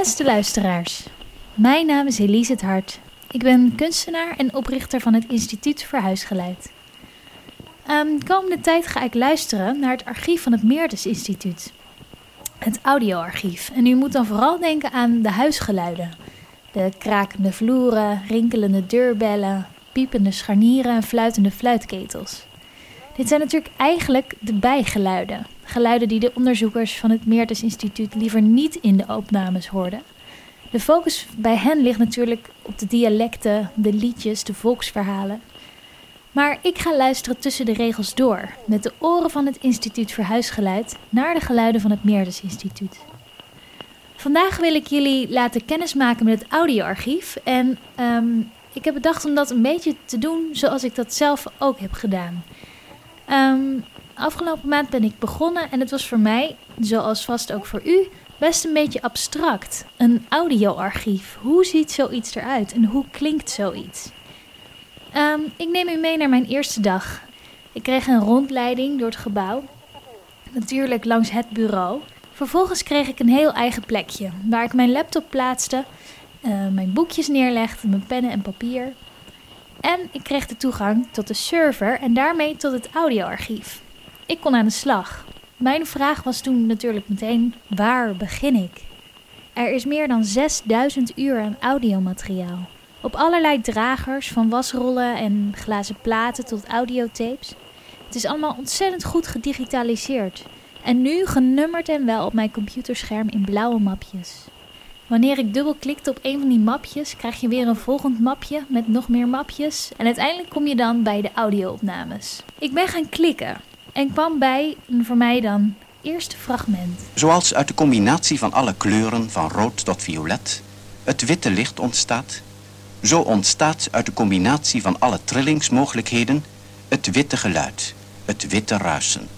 Beste luisteraars, mijn naam is Elise het Hart. Ik ben kunstenaar en oprichter van het Instituut voor Huisgeluid. Um, de komende tijd ga ik luisteren naar het archief van het Meertens Instituut. Het audioarchief. En u moet dan vooral denken aan de huisgeluiden. De krakende vloeren, rinkelende deurbellen, piepende scharnieren en fluitende fluitketels. Dit zijn natuurlijk eigenlijk de bijgeluiden. Geluiden die de onderzoekers van het Meertens Instituut liever niet in de opnames hoorden. De focus bij hen ligt natuurlijk op de dialecten, de liedjes, de volksverhalen. Maar ik ga luisteren tussen de regels door, met de oren van het Instituut voor Huisgeluid naar de geluiden van het Meertens Instituut. Vandaag wil ik jullie laten kennismaken met het audioarchief en um, ik heb bedacht om dat een beetje te doen zoals ik dat zelf ook heb gedaan. Um, afgelopen maand ben ik begonnen en het was voor mij, zoals vast ook voor u, best een beetje abstract. Een audioarchief. Hoe ziet zoiets eruit en hoe klinkt zoiets? Um, ik neem u mee naar mijn eerste dag. Ik kreeg een rondleiding door het gebouw. Natuurlijk langs het bureau. Vervolgens kreeg ik een heel eigen plekje waar ik mijn laptop plaatste, uh, mijn boekjes neerlegde, mijn pennen en papier. En ik kreeg de toegang tot de server en daarmee tot het audioarchief. Ik kon aan de slag. Mijn vraag was toen natuurlijk meteen: waar begin ik? Er is meer dan 6000 uur aan audiomateriaal. Op allerlei dragers, van wasrollen en glazen platen tot audiotapes. Het is allemaal ontzettend goed gedigitaliseerd. En nu genummerd en wel op mijn computerscherm in blauwe mapjes. Wanneer ik dubbelklikte op een van die mapjes, krijg je weer een volgend mapje met nog meer mapjes. En uiteindelijk kom je dan bij de audio-opnames. Ik ben gaan klikken en kwam bij een voor mij dan eerste fragment. Zoals uit de combinatie van alle kleuren van rood tot violet het witte licht ontstaat, zo ontstaat uit de combinatie van alle trillingsmogelijkheden het witte geluid, het witte ruisen.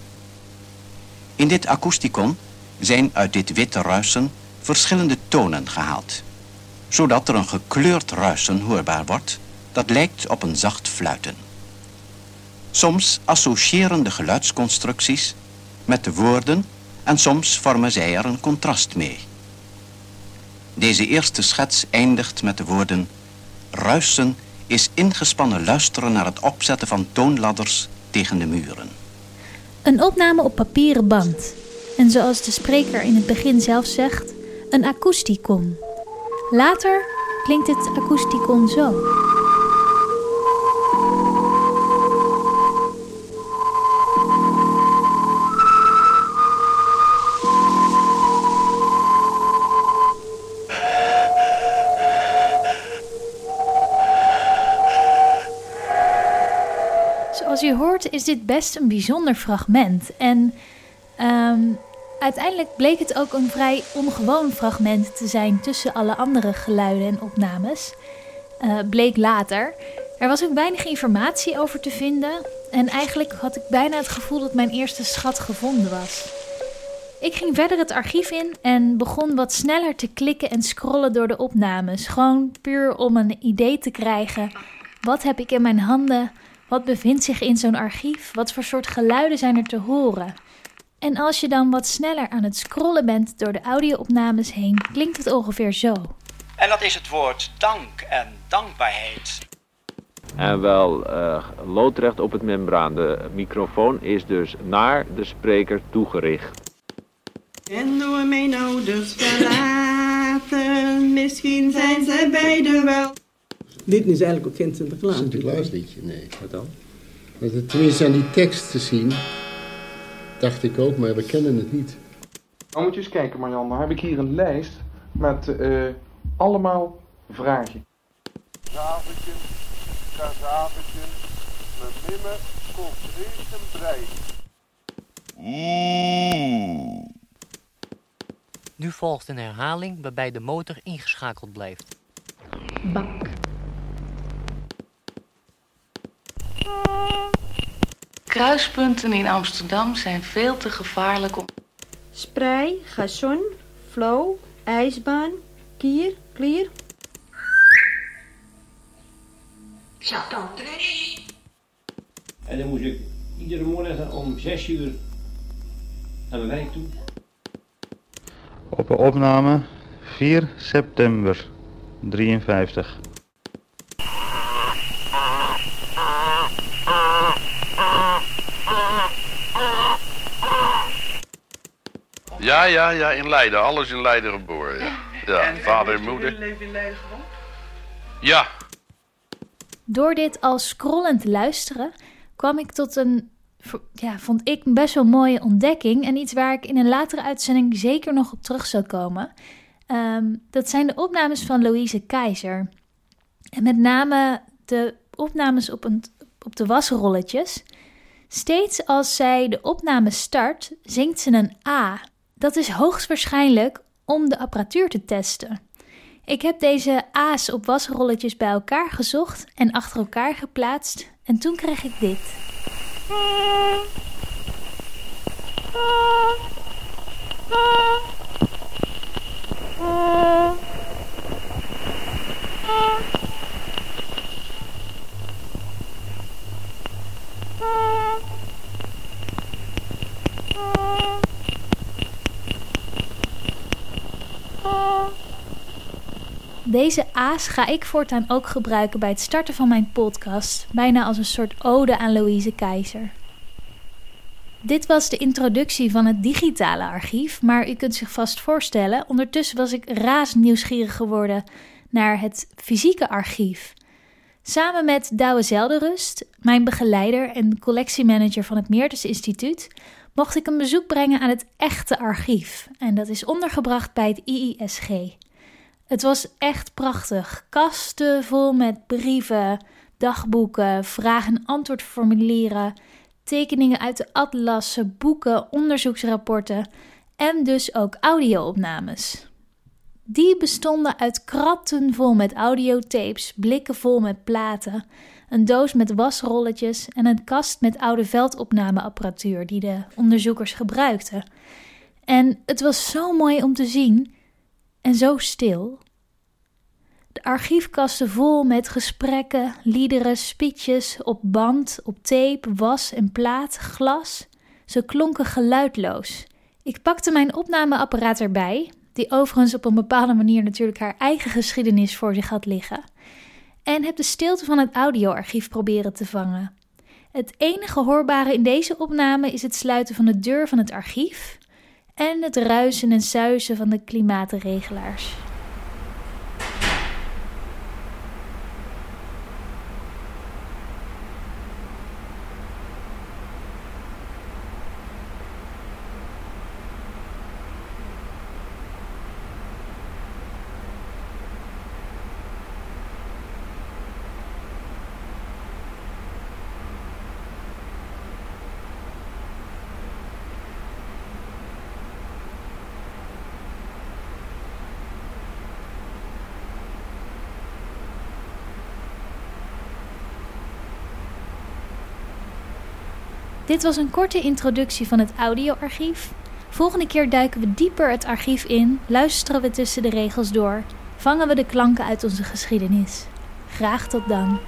In dit akoesticon zijn uit dit witte ruisen verschillende tonen gehaald, zodat er een gekleurd ruisen hoorbaar wordt dat lijkt op een zacht fluiten. Soms associëren de geluidsconstructies met de woorden en soms vormen zij er een contrast mee. Deze eerste schets eindigt met de woorden Ruisen is ingespannen luisteren naar het opzetten van toonladders tegen de muren. Een opname op papieren band. En zoals de spreker in het begin zelf zegt, een akoesticon. Later klinkt het akoesticon zo. Zoals je hoort is dit best een bijzonder fragment. En um, uiteindelijk bleek het ook een vrij ongewoon fragment te zijn tussen alle andere geluiden en opnames. Uh, bleek later. Er was ook weinig informatie over te vinden. En eigenlijk had ik bijna het gevoel dat mijn eerste schat gevonden was. Ik ging verder het archief in en begon wat sneller te klikken en scrollen door de opnames. Gewoon puur om een idee te krijgen. Wat heb ik in mijn handen? Wat bevindt zich in zo'n archief? Wat voor soort geluiden zijn er te horen? En als je dan wat sneller aan het scrollen bent door de audio-opnames heen, klinkt het ongeveer zo. En dat is het woord dank en dankbaarheid. En wel uh, loodrecht op het membraan. De microfoon is dus naar de spreker toegericht. En door mijn ouders verlaten, misschien zijn zij beiden wel. Dit is eigenlijk ook geen Sinterklaas. Sinterklaasliedje, nee. Wat dan? Dat het tenminste aan die tekst te zien, dacht ik ook, maar we kennen het niet. Nou moet je eens kijken Marjan, dan heb ik hier een lijst met uh, allemaal vragen. Zaventje, kazaventje, mijn mimme komt regen brei. Nu volgt een herhaling waarbij de motor ingeschakeld blijft. Bak. Kruispunten in Amsterdam zijn veel te gevaarlijk om... Sprei, gazon, flow, ijsbaan, kier, klier. En dan moest ik iedere morgen om 6 uur naar mijn werk toe. Op een opname 4 september 53. Ja, ja, ja, in Leiden. Alles in Leiden geboren, ja. Ja, vader en moeder. leven in Leiden gewoond? Ja, Door dit al scrollend te luisteren, kwam ik tot een, ja, vond ik best wel mooie ontdekking. En iets waar ik in een latere uitzending zeker nog op terug zal komen. Ehm, dat zijn de opnames van Louise Keizer. En met name de opnames op, een, op de wasrolletjes. Steeds als zij de opname start, zingt ze een A. Dat is hoogstwaarschijnlijk om de apparatuur te testen. Ik heb deze A's op wasrolletjes bij elkaar gezocht en achter elkaar geplaatst. En toen kreeg ik dit. Deze A's ga ik voortaan ook gebruiken bij het starten van mijn podcast, bijna als een soort ode aan Louise Keizer. Dit was de introductie van het digitale archief, maar u kunt zich vast voorstellen, ondertussen was ik razend nieuwsgierig geworden naar het fysieke archief. Samen met Douwe Zelderust, mijn begeleider en collectiemanager van het Meertens Instituut, mocht ik een bezoek brengen aan het echte archief. En dat is ondergebracht bij het IISG. Het was echt prachtig. Kasten vol met brieven, dagboeken, vraag- en antwoordformulieren, tekeningen uit de atlassen, boeken, onderzoeksrapporten en dus ook audio-opnames. Die bestonden uit kratten vol met audiotapes, blikken vol met platen, een doos met wasrolletjes en een kast met oude veldopnameapparatuur die de onderzoekers gebruikten. En het was zo mooi om te zien en zo stil. De archiefkasten vol met gesprekken, liederen, speeches op band, op tape, was en plaat, glas. Ze klonken geluidloos. Ik pakte mijn opnameapparaat erbij, die overigens op een bepaalde manier natuurlijk haar eigen geschiedenis voor zich had liggen, en heb de stilte van het audioarchief proberen te vangen. Het enige hoorbare in deze opname is het sluiten van de deur van het archief en het ruisen en suizen van de klimaatregelaars. Dit was een korte introductie van het audioarchief. Volgende keer duiken we dieper het archief in, luisteren we tussen de regels door, vangen we de klanken uit onze geschiedenis. Graag tot dan.